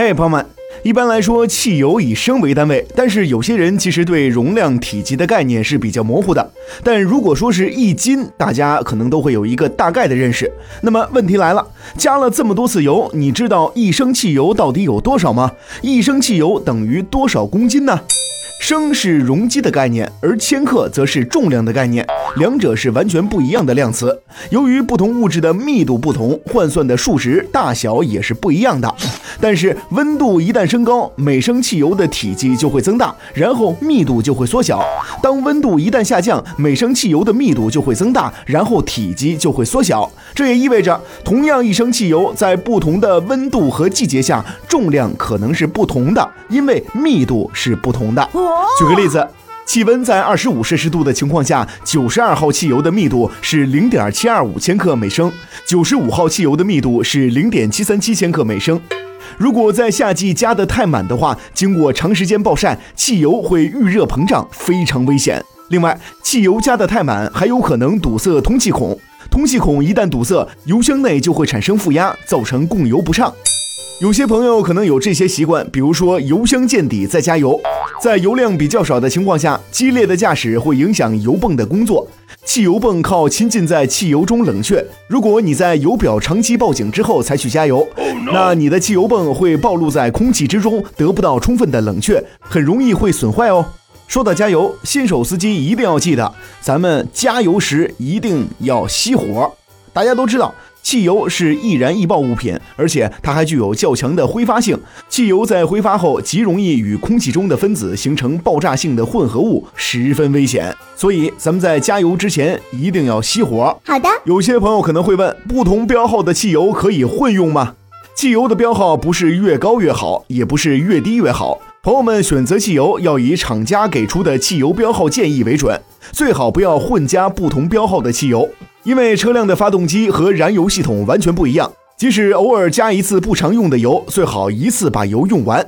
嘿，朋友们，一般来说，汽油以升为单位，但是有些人其实对容量、体积的概念是比较模糊的。但如果说是一斤，大家可能都会有一个大概的认识。那么问题来了，加了这么多次油，你知道一升汽油到底有多少吗？一升汽油等于多少公斤呢？升是容积的概念，而千克则是重量的概念，两者是完全不一样的量词。由于不同物质的密度不同，换算的数值大小也是不一样的。但是温度一旦升高，每升汽油的体积就会增大，然后密度就会缩小；当温度一旦下降，每升汽油的密度就会增大，然后体积就会缩小。这也意味着，同样一升汽油，在不同的温度和季节下，重量可能是不同的，因为密度是不同的。举个例子，气温在二十五摄氏度的情况下，九十二号汽油的密度是零点七二五千克每升，九十五号汽油的密度是零点七三七千克每升。如果在夏季加得太满的话，经过长时间暴晒，汽油会遇热膨胀，非常危险。另外，汽油加得太满还有可能堵塞通气孔，通气孔一旦堵塞，油箱内就会产生负压，造成供油不畅。有些朋友可能有这些习惯，比如说油箱见底再加油，在油量比较少的情况下，激烈的驾驶会影响油泵的工作。汽油泵靠浸浸在汽油中冷却，如果你在油表长期报警之后才去加油，那你的汽油泵会暴露在空气之中，得不到充分的冷却，很容易会损坏哦。说到加油，新手司机一定要记得，咱们加油时一定要熄火。大家都知道。汽油是易燃易爆物品，而且它还具有较强的挥发性。汽油在挥发后极容易与空气中的分子形成爆炸性的混合物，十分危险。所以咱们在加油之前一定要熄火。好的。有些朋友可能会问，不同标号的汽油可以混用吗？汽油的标号不是越高越好，也不是越低越好。朋友们选择汽油要以厂家给出的汽油标号建议为准，最好不要混加不同标号的汽油。因为车辆的发动机和燃油系统完全不一样，即使偶尔加一次不常用的油，最好一次把油用完。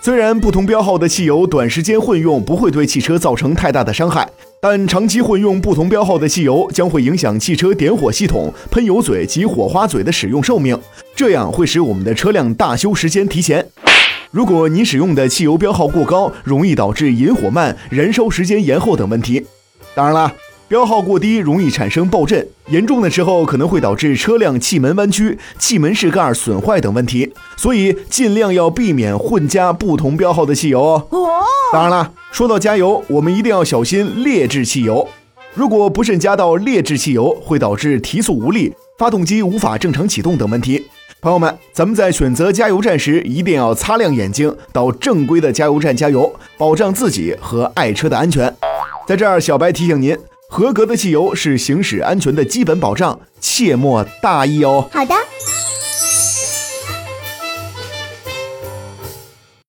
虽然不同标号的汽油短时间混用不会对汽车造成太大的伤害，但长期混用不同标号的汽油将会影响汽车点火系统、喷油嘴及火花嘴的使用寿命，这样会使我们的车辆大修时间提前。如果你使用的汽油标号过高，容易导致引火慢、燃烧时间延后等问题。当然了。标号过低容易产生爆震，严重的时候可能会导致车辆气门弯曲、气门室盖损坏等问题，所以尽量要避免混加不同标号的汽油哦。当然了，说到加油，我们一定要小心劣质汽油。如果不慎加到劣质汽油，会导致提速无力、发动机无法正常启动等问题。朋友们，咱们在选择加油站时一定要擦亮眼睛，到正规的加油站加油，保障自己和爱车的安全。在这儿，小白提醒您。合格的汽油是行驶安全的基本保障，切莫大意哦。好的。